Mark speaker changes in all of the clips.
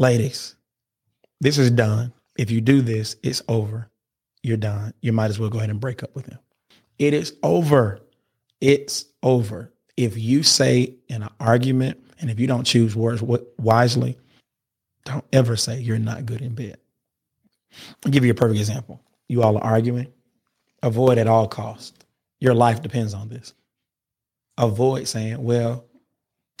Speaker 1: Ladies, this is done. If you do this, it's over. You're done. You might as well go ahead and break up with him. It is over. It's over. If you say in an argument, and if you don't choose words wisely, don't ever say you're not good in bed. I'll give you a perfect example. You all are arguing. Avoid at all costs. Your life depends on this. Avoid saying, well,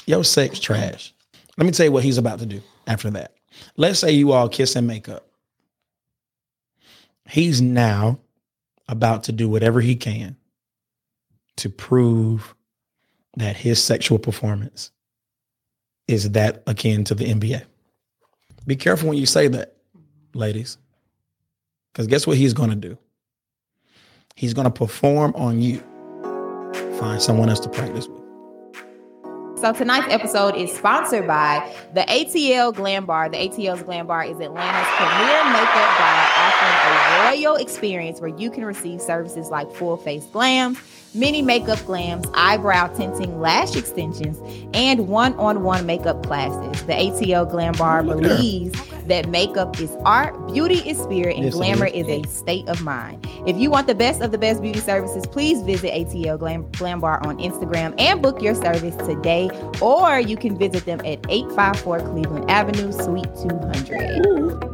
Speaker 1: your sex trash. Let me tell you what he's about to do after that. Let's say you all kiss and make up. He's now about to do whatever he can to prove that his sexual performance is that akin to the NBA. Be careful when you say that, ladies. Because guess what he's going to do? He's going to perform on you. Find someone else to practice with.
Speaker 2: So tonight's episode is sponsored by the ATL Glam Bar. The ATL's Glam Bar is Atlanta's premier makeup bar, offering a royal experience where you can receive services like full face glam mini makeup glams, eyebrow tinting, lash extensions, and one on one makeup classes. The ATL Glam Bar believes that makeup is art, beauty is spirit, and yes, glamour is a state of mind. If you want the best of the best beauty services, please visit ATL Glam, Glam Bar on Instagram and book your service today, or you can visit them at 854 Cleveland Avenue, Suite 200. Ooh.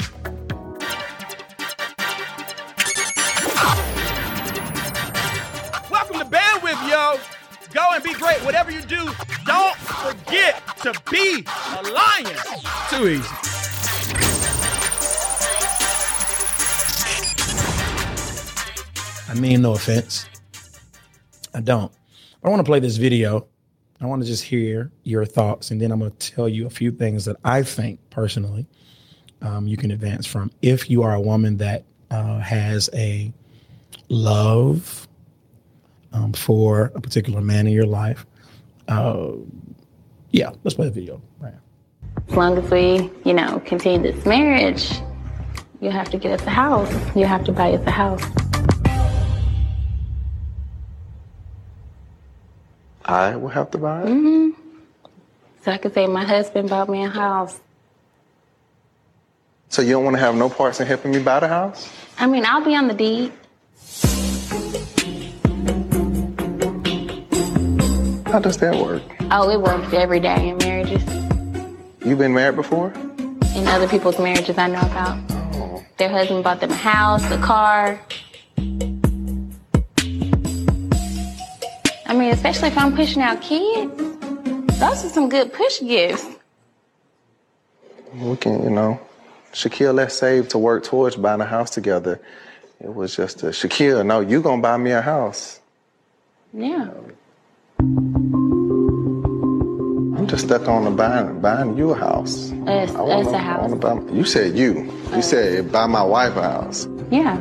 Speaker 3: Be great. Whatever you do, don't forget to be a lion. Too easy.
Speaker 1: I mean, no offense. I don't. I want to play this video. I want to just hear your thoughts, and then I'm going to tell you a few things that I think personally um, you can advance from. If you are a woman that uh, has a love um, for a particular man in your life. Uh, yeah, let's play the video. Right.
Speaker 4: As long as we, you know, continue this marriage, you have to get us a house. You have to buy us a house.
Speaker 5: I will have to buy it?
Speaker 4: Mm-hmm. So I could say my husband bought me a house.
Speaker 5: So you don't want to have no parts in helping me buy the house?
Speaker 4: I mean, I'll be on the deed.
Speaker 5: How does that work?
Speaker 4: Oh, it works every day in marriages.
Speaker 5: You've been married before?
Speaker 4: In other people's marriages I know about. Oh. Their husband bought them a house, a car. I mean, especially if I'm pushing out kids. Those are some good push gifts.
Speaker 5: We can, you know, Shaquille, let's save to work towards buying a house together. It was just a Shaquille, no, you gonna buy me a house.
Speaker 4: Yeah.
Speaker 5: I'm just stuck on the buying, buying you a house.
Speaker 4: It's, it's a house.
Speaker 5: Buy, you said you. You uh, said buy my wife a house.
Speaker 4: Yeah.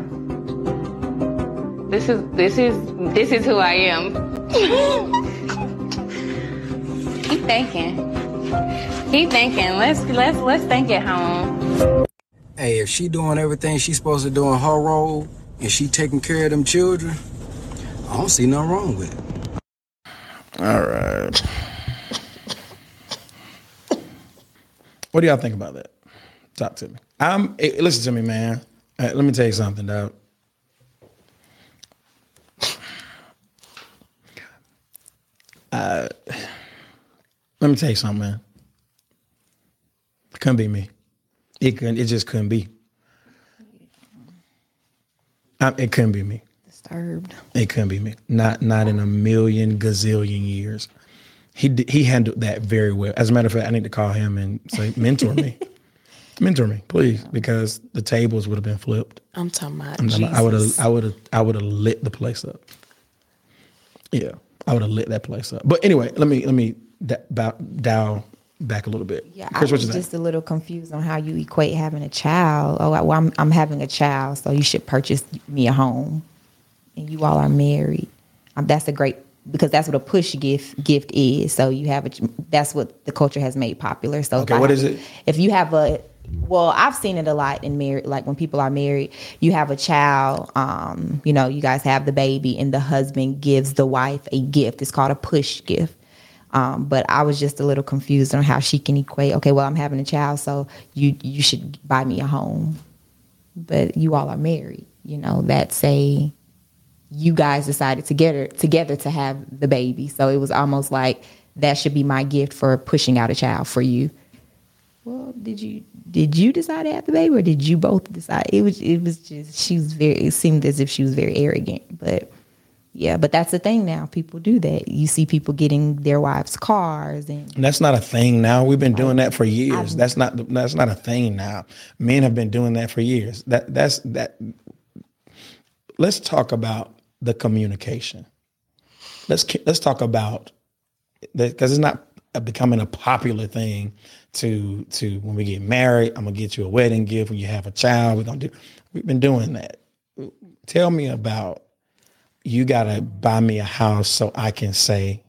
Speaker 4: This is this is this is who I am. Keep thinking. Keep thinking. Let's let's let's think at home.
Speaker 6: Hey, if she doing everything she's supposed to do in her role and she taking care of them children, I don't see nothing wrong with it.
Speaker 1: All right. What do y'all think about that? Talk to me. I'm hey, listen to me, man. Right, let me tell you something, dog. Uh, let me tell you something, man. It couldn't be me. It couldn't. It just couldn't be. I, it couldn't be me.
Speaker 2: Disturbed.
Speaker 1: It couldn't be me. Not not in a million gazillion years he he handled that very well. As a matter of fact, I need to call him and say, mentor me, mentor me, please, because the tables would have been flipped.
Speaker 2: I'm talking about. I'm talking
Speaker 1: about I would have, I would have, I would have lit the place up. Yeah, I would have lit that place up. But anyway, let me let me da- bow, dial back a little bit.
Speaker 2: Yeah, Chris, I was just a little confused on how you equate having a child. Oh, well, I'm I'm having a child, so you should purchase me a home, and you all are married. Um, that's a great because that's what a push gift gift is. So you have a that's what the culture has made popular. So
Speaker 1: okay, what is it?
Speaker 2: If you have a well, I've seen it a lot in married like when people are married, you have a child, um, you know, you guys have the baby and the husband gives the wife a gift. It's called a push gift. Um, but I was just a little confused on how she can equate. Okay, well, I'm having a child, so you you should buy me a home. But you all are married. You know that's a you guys decided together together to have the baby. So it was almost like that should be my gift for pushing out a child for you. Well, did you did you decide to have the baby or did you both decide? It was it was just she was very it seemed as if she was very arrogant. But yeah, but that's the thing now. People do that. You see people getting their wives cars and
Speaker 1: And that's not a thing now. We've been doing that for years. that's not that's not a thing now. Men have been doing that for years. That that's that. Let's talk about the communication. Let's let's talk about that because it's not becoming a popular thing to to when we get married. I'm gonna get you a wedding gift when you have a child. We're gonna do. We've been doing that. Tell me about you gotta buy me a house so I can say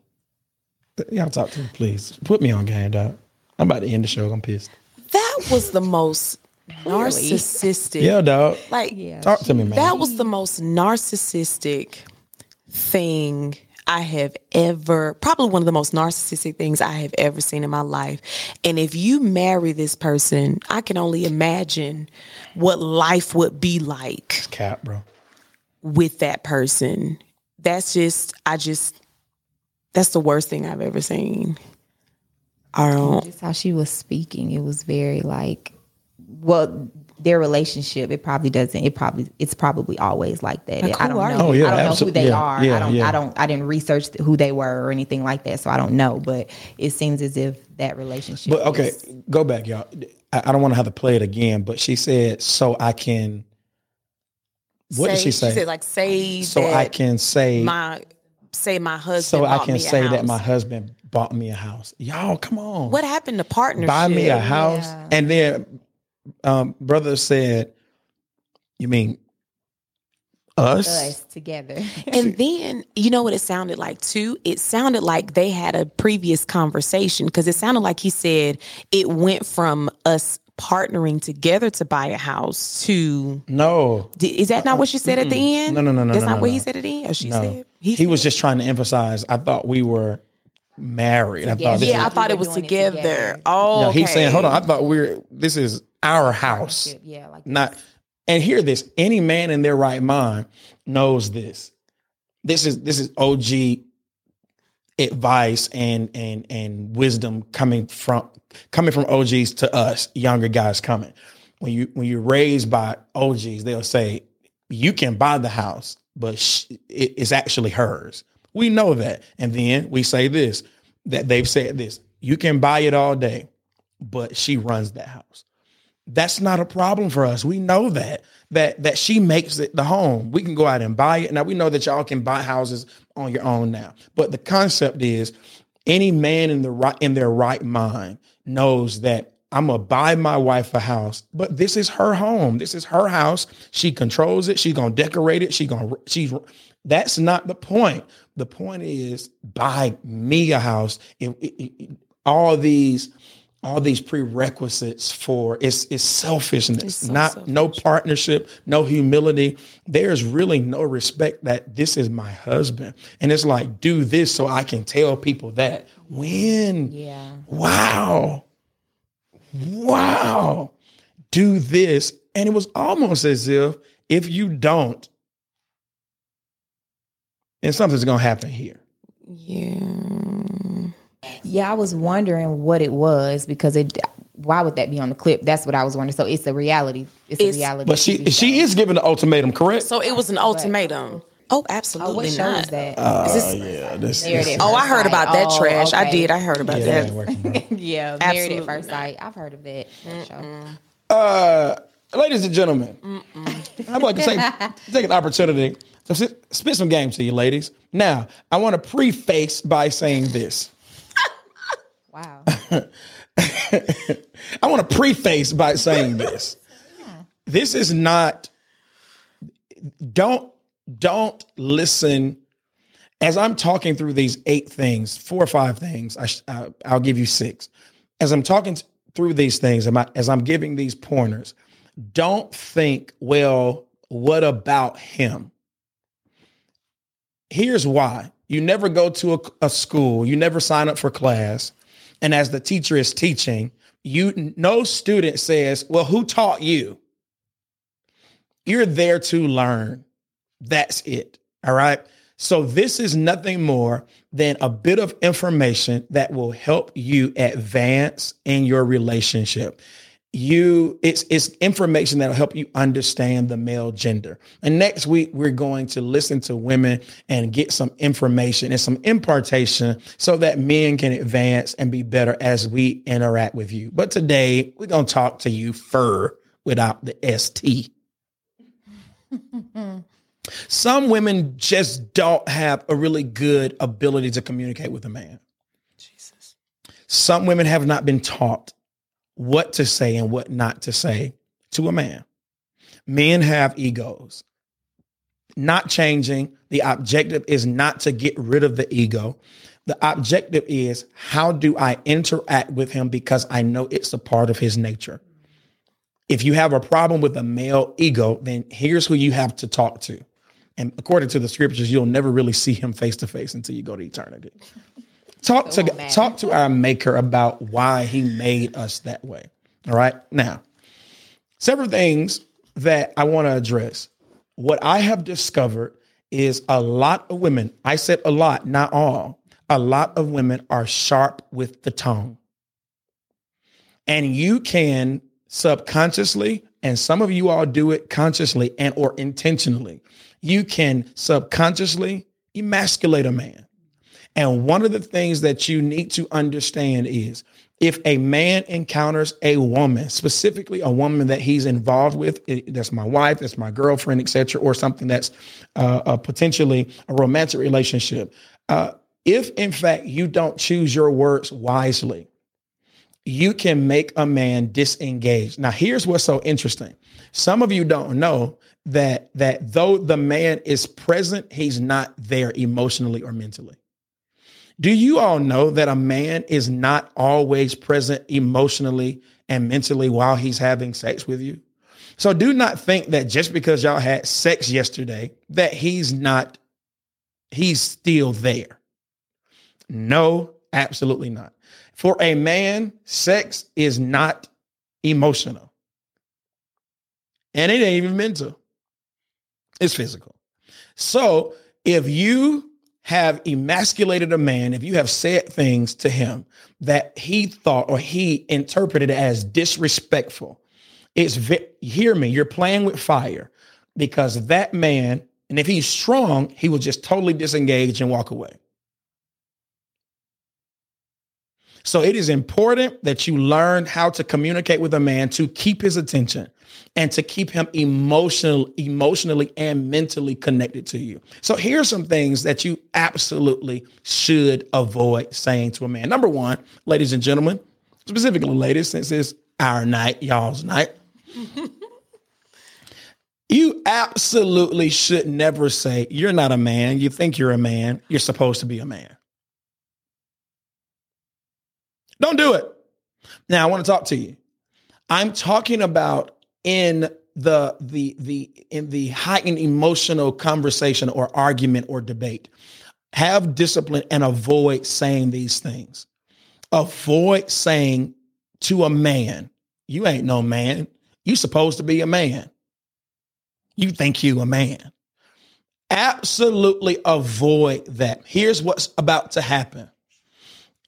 Speaker 1: Y'all talk to me, please. Put me on game, dog. I'm about to end the show. I'm pissed.
Speaker 7: That was the most narcissistic.
Speaker 1: Yeah, dog.
Speaker 7: Like
Speaker 2: Yeah,
Speaker 1: Talk to me, man.
Speaker 7: that was the most narcissistic thing I have ever, probably one of the most narcissistic things I have ever seen in my life. And if you marry this person, I can only imagine what life would be like
Speaker 1: Cap, bro.
Speaker 7: with that person. That's just, I just, that's the worst thing I've ever seen. I don't,
Speaker 2: just how she was speaking, it was very like, well, their relationship. It probably doesn't. It probably it's probably always like that.
Speaker 7: Like,
Speaker 2: I don't know.
Speaker 1: Oh, yeah,
Speaker 2: I don't know who they
Speaker 1: yeah,
Speaker 2: are.
Speaker 1: yeah,
Speaker 2: I don't.
Speaker 1: yeah.
Speaker 2: I don't. I didn't research who they were or anything like that, so I don't know. But it seems as if that relationship.
Speaker 1: But okay,
Speaker 2: is-
Speaker 1: go back, y'all. I, I don't want to have to play it again, but she said, so I can. What did she say?
Speaker 7: She said like say
Speaker 1: so
Speaker 7: that
Speaker 1: I can say.
Speaker 7: my say my husband.
Speaker 1: so I can
Speaker 7: me a
Speaker 1: say that my husband bought me a house. Y'all, come on.
Speaker 7: What happened to partnership?
Speaker 1: Buy me a house,
Speaker 2: Yeah.
Speaker 1: and then um, brother said, "You mean us?"
Speaker 2: us together.
Speaker 7: And then you know what it sounded like too? It sounded like they had a previous conversation because it sounded like he said it went from us partnering together to buy a house to
Speaker 1: No,
Speaker 7: is that not what she said at the end?
Speaker 1: No, no, no, no,
Speaker 7: That's
Speaker 1: no,
Speaker 7: not
Speaker 1: no,
Speaker 7: what
Speaker 1: no.
Speaker 7: he said at the end. Or she
Speaker 1: no.
Speaker 7: said
Speaker 1: He, was just trying to emphasize. I thought we were married. I thought this
Speaker 7: Yeah, I thought it was
Speaker 2: doing it
Speaker 7: together.
Speaker 2: together.
Speaker 7: Oh,
Speaker 1: No,
Speaker 7: okay.
Speaker 1: he's saying, hold on. I thought we're this is our house.
Speaker 2: yeah, like
Speaker 1: Not and hear this. Any man in their right mind knows this. This is this is OG advice and and and wisdom coming from coming from OGs to us, younger guys coming. When you when you're raised by OGs, they'll say you can buy the house, but sh- it- it's actually hers. We know that, and then we say this that they've said this: you can buy it all day, but she runs that house that's not a problem for us. We know that that that she makes it the home. We can go out and buy it. Now we know that y'all can buy houses on your own now. But the concept is any man in the right in their right mind knows that I'm gonna buy my wife a house, but this is her home. This is her house. She controls it. She's gonna decorate it. She gonna she's that's not the point. The point is buy me a house. If, if- if- all these all these prerequisites for it's it's selfishness,
Speaker 7: It's so
Speaker 1: not no partnership, no humility. There's really no respect that this is my husband. And it's like, do this so I can tell people that. When?
Speaker 2: yeah.
Speaker 1: Wow. Wow. Do this. And it was almost as if if you don't, then something's gonna happen here.
Speaker 7: Yeah.
Speaker 2: Yeah, I was wondering what it was because it. Why would that be on the clip? That's what I was wondering. So it's a reality. It's,
Speaker 7: It's-
Speaker 2: a reality.
Speaker 1: But she she is giving the ultimatum, correct?
Speaker 7: So it was an ultimatum. Oh, absolutely
Speaker 2: Oh, what show
Speaker 7: not.
Speaker 2: is that?
Speaker 1: Uh,
Speaker 7: Is this-
Speaker 1: yeah, this,
Speaker 2: Married
Speaker 1: this-
Speaker 7: Oh, I heard about that
Speaker 2: Oh,
Speaker 7: trash. I did. I heard about
Speaker 1: yeah,
Speaker 7: that.
Speaker 1: ain't working out.
Speaker 2: yeah, married
Speaker 7: Absolutely
Speaker 2: at first sight. I've heard of that, that show.
Speaker 1: Uh, ladies and gentlemen, I'd like to say, take an opportunity to spit some game to you, ladies. Now, I want to preface by saying this.
Speaker 2: Wow.
Speaker 1: I want to preface by saying this. This is not. Don't don't listen. As I'm talking through these eight things, four or five things, I sh- I, I'll give you six. As I'm talking through these things, am I- as I'm giving these pointers, don't think, well, what about him? Here's why. You never go to a, a school, you never sign up for class. And as the teacher is teaching, you no student says, Well, who taught you? You're there to learn. That's it. All right. So this is nothing more than a bit of information that will help you advance in your relationship you it's it's information that'll help you understand the male gender. And next week we're going to listen to women and get some information and some impartation so that men can advance and be better as we interact with you. But today we're going to talk to you fur without the ST. some women just don't have a really good ability to communicate with a man. Jesus. Some women have not been taught what to say and what not to say to a man. Men have egos. Not changing. The objective is not to get rid of the ego. The objective is how do I interact with him because I know it's a part of his nature. If you have a problem with a male ego, then here's who you have to talk to. And according to the scriptures, you'll never really see him face to face until you go to eternity. Talk to talk to our maker about why he made us that way. All right. Now, several things that I want to address. What I have discovered is a lot of women, I said a lot, not all, a lot of women are sharp with the tongue. And you can subconsciously, and some of you all do it consciously and or intentionally, you can subconsciously emasculate a man. And one of the things that you need to understand is if a man encounters a woman, specifically a woman that he's involved with, that's my wife, that's my girlfriend, etc., or something that's uh, a potentially a romantic relationship, uh, if in fact you don't choose your words wisely, you can make a man disengage. Now, here's what's so interesting. Some of you don't know that that though the man is present, he's not there emotionally or mentally. Do you all know that a man is not always present emotionally and mentally while he's having sex with you? So do not think that just because y'all had sex yesterday that he's not he's still there. No, absolutely not. For a man, sex is not emotional. And it ain't even mental. It's physical. So if you have emasculated a man, if you have said things to him that he thought or he interpreted as disrespectful, it's hear me, you're playing with fire because that man, and if he's strong, he will just totally disengage and walk away. So it is important that you learn how to communicate with a man to keep his attention and to keep him emotional, emotionally and mentally connected to you. So here's some things that you absolutely should avoid saying to a man. Number one, ladies and gentlemen, specifically ladies, since it's our night, y'all's night. you absolutely should never say, You're not a man. You think you're a man. You're supposed to be a man. Don't do it. Now I want to talk to you. I'm talking about in the the the in the heightened emotional conversation or argument or debate. Have discipline and avoid saying these things. Avoid saying to a man, you ain't no man. You supposed to be a man. You think you a man. Absolutely avoid that. Here's what's about to happen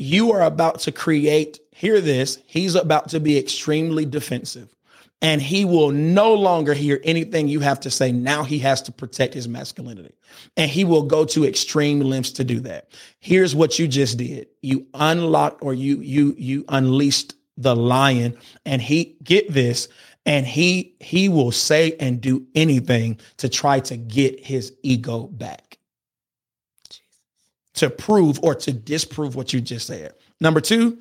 Speaker 1: you are about to create, hear this, he's about to be extremely defensive. And he will no longer hear anything you have to say. Now he has to protect his masculinity. And he will go to extreme lengths to do that. Here's what you just did. You unlocked or you you you unleashed the lion and he get this and he he will say and do anything to try to get his ego back to prove or to disprove what you just said. Number two,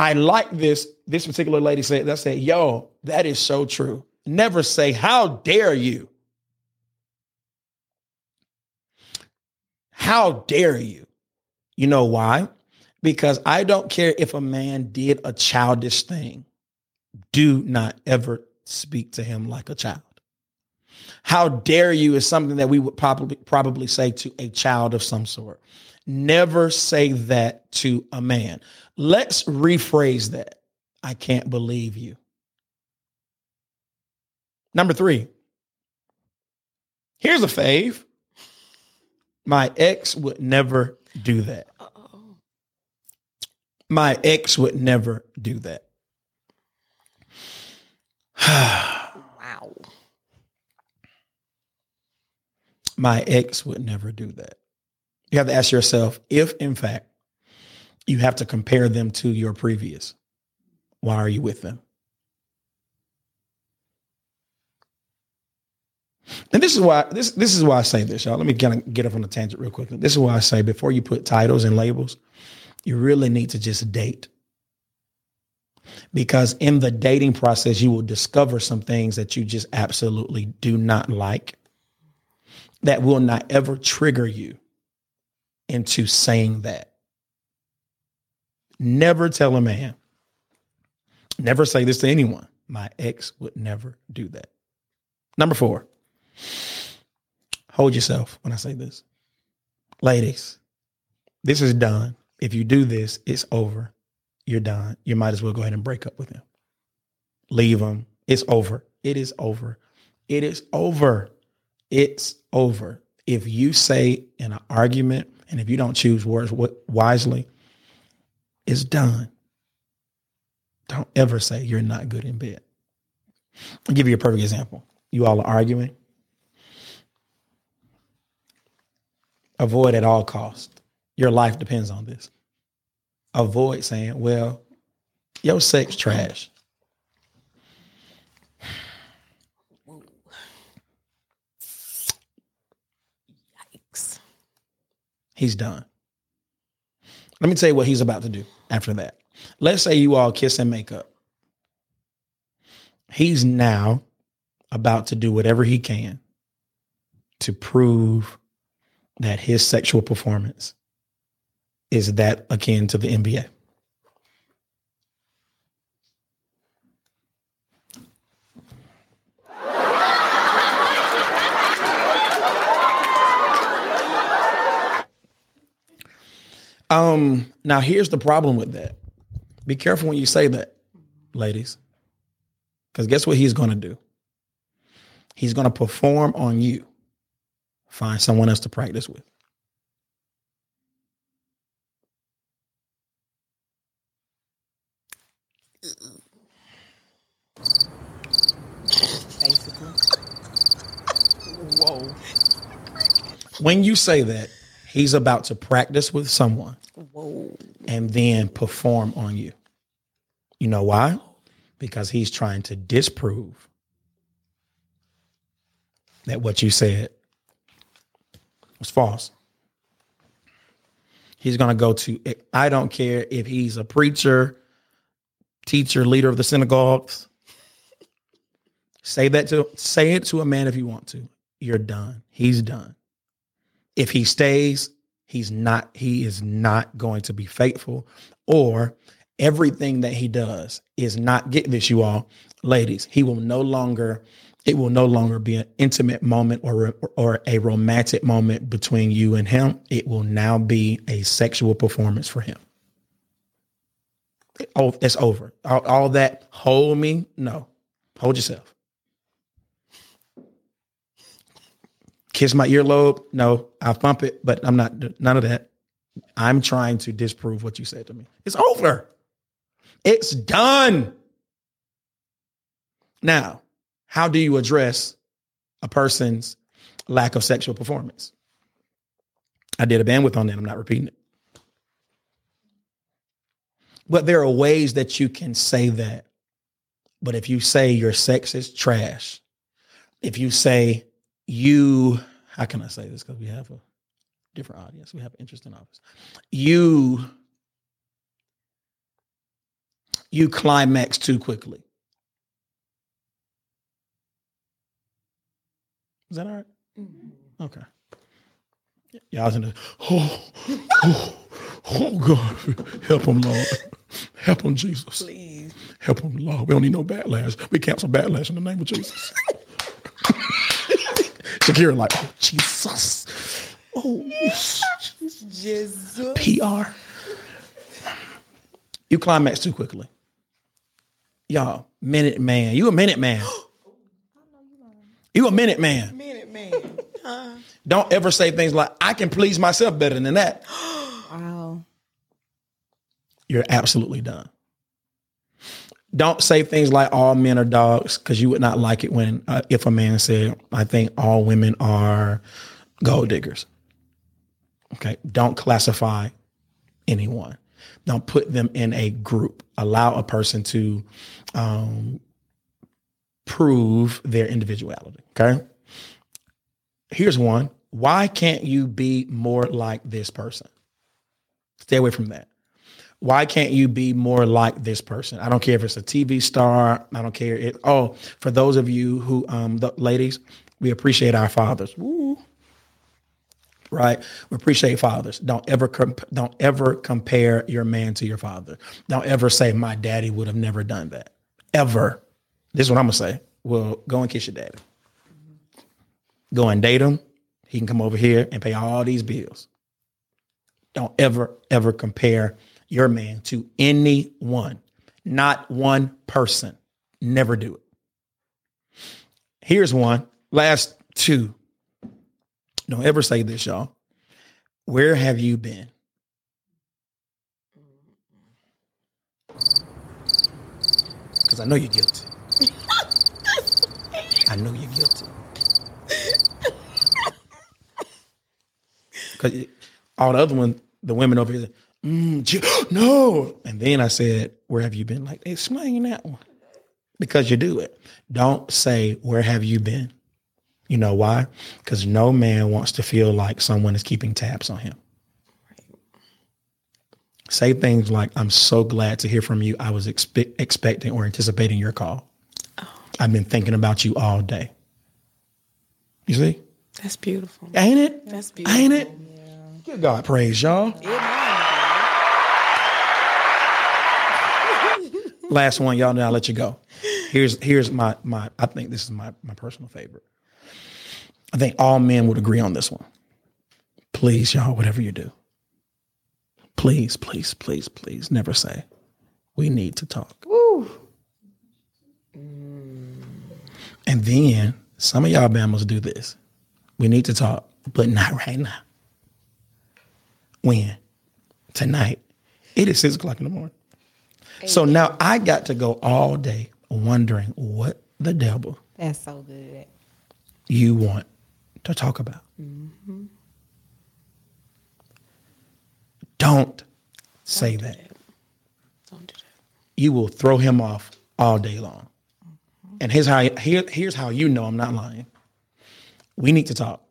Speaker 1: I like this. This particular lady said that said, yo, that is so true. Never say, how dare you? How dare you? You know why? Because I don't care if a man did a childish thing. Do not ever speak to him like a child. How dare you is something that we would probably probably say to a child of some sort. Never say that to a man. Let's rephrase that. I can't believe you. Number three. Here's a fave. My ex would never do that. My ex would never do that.
Speaker 7: Wow.
Speaker 1: My ex would never do that. You have to ask yourself if, in fact, you have to compare them to your previous, why are you with them? And this is why this this is why I say this, y'all. Let me get, get up on a tangent real quickly. This is why I say before you put titles and labels, you really need to just date. Because in the dating process, you will discover some things that you just absolutely do not like that will not ever trigger you into saying that. Never tell a man, never say this to anyone. My ex would never do that. Number four, hold yourself when I say this. Ladies, this is done. If you do this, it's over. You're done. You might as well go ahead and break up with him. Leave him. It's over. It is over. It is over. It's over. If you say in an argument and if you don't choose words wisely, it's done. Don't ever say you're not good in bed. I'll give you a perfect example. You all are arguing. Avoid at all costs. Your life depends on this. Avoid saying, well, your sex trash. He's done. Let me tell you what he's about to do after that. Let's say you all kiss and make up. He's now about to do whatever he can to prove that his sexual performance is that akin to the NBA. Um, now here's the problem with that. Be careful when you say that, ladies. Because guess what he's going to do? He's going to perform on you. Find someone else to practice with.
Speaker 7: Basically.
Speaker 1: Whoa. When you say that, he's about to practice with someone
Speaker 7: Whoa.
Speaker 1: and then perform on you. You know why? Because he's trying to disprove that what you said was false. He's going to go to, I don't care if he's a preacher, teacher, leader of the synagogues. Say that to say it to a man if you want to. You're done. He's done. If he stays, he's not he is not going to be faithful or everything that he does is not get this you all ladies he will no longer it will no longer be an intimate moment or or a romantic moment between you and him. It will now be a sexual performance for him. Oh it's over. All, all that hold me no hold yourself kiss my earlobe no i'll thump it but i'm not none of that i'm trying to disprove what you said to me it's over it's done now how do you address a person's lack of sexual performance? I did a bandwidth on that. I'm not repeating it. But there are ways that you can say that. But if you say your sex is trash, if you say you, how can I say this? Because we have a different audience, we have an interesting audience. You, you climax too quickly. Is that all right?
Speaker 7: Mm-hmm.
Speaker 1: Okay. Yeah, I was in the oh, oh, oh God, help him, Lord, help him, Jesus,
Speaker 7: Please.
Speaker 1: help him, Lord. We don't need no backlash. We cancel backlash in the name of Jesus. Shakira like, oh Jesus. Oh
Speaker 7: Jesus.
Speaker 1: PR. You climax too quickly. Y'all, minute man. You a minute man. You a minute man.
Speaker 7: Minute man.
Speaker 1: Don't ever say things like, I can please myself better than that.
Speaker 2: Wow.
Speaker 1: You're absolutely done. Don't say things like all men are dogs because you would not like it when uh, if a man said, I think all women are gold diggers. Okay. Don't classify anyone. Don't put them in a group. Allow a person to um, prove their individuality. Okay. Here's one. Why can't you be more like this person? Stay away from that. Why can't you be more like this person? I don't care if it's a TV star. I don't care. It, oh, for those of you who, um, the ladies, we appreciate our fathers. Woo. Right? We appreciate fathers. Don't ever comp- don't ever compare your man to your father. Don't ever say my daddy would have never done that. Ever. This is what I'm gonna say. Well, go and kiss your daddy. Go and date him. He can come over here and pay all these bills. Don't ever, ever compare your man to anyone, not one person. Never do it. Here's one. Last two. Don't ever say this, y'all. Where have you been? Because I know you're guilty. I know you're guilty. Because all the other one, the women over here, mm, no. And then I said, where have you been? Like, explain that one. Because you do it. Don't say, where have you been? You know why? Because no man wants to feel like someone is keeping tabs on him. Say things like, I'm so glad to hear from you. I was expe- expecting or anticipating your call. I've been thinking about you all day. You see?
Speaker 7: That's beautiful.
Speaker 1: Ain't it?
Speaker 7: That's beautiful.
Speaker 1: Ain't it? Give God praise, y'all. Last one, y'all know I'll let you go. Here's here's my my I think this is my my personal favorite. I think all men would agree on this one. Please, y'all, whatever you do. Please, please, please, please never say, we need to talk. And then some of y'all Bama's do this. We need to talk, but not right now. When? Tonight. It is six o'clock in the morning. So now I got to go all day wondering what the devil
Speaker 2: That's so good.
Speaker 1: you want to talk about. Don't say that.
Speaker 7: Don't do that.
Speaker 1: You will throw him off all day long. And here's how here, here's how you know I'm not lying. We need to talk.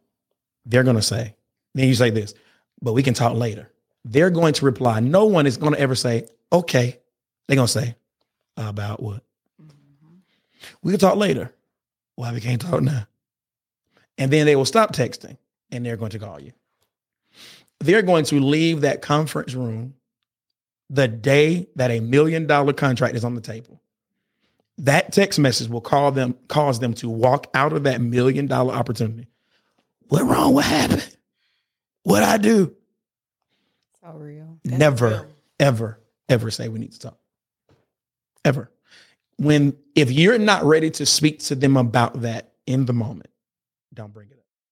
Speaker 1: They're gonna say, then you say this, but we can talk later. They're going to reply. No one is going to ever say, okay. They're gonna say, about what? We can talk later. Why we can't talk now? And then they will stop texting and they're going to call you. They're going to leave that conference room the day that a million dollar contract is on the table. That text message will call them, cause them to walk out of that million dollar opportunity. What wrong? What happened? What I do?
Speaker 2: So real.
Speaker 1: Never, ever, ever say we need to talk. Ever. When if you're not ready to speak to them about that in the moment, don't bring it.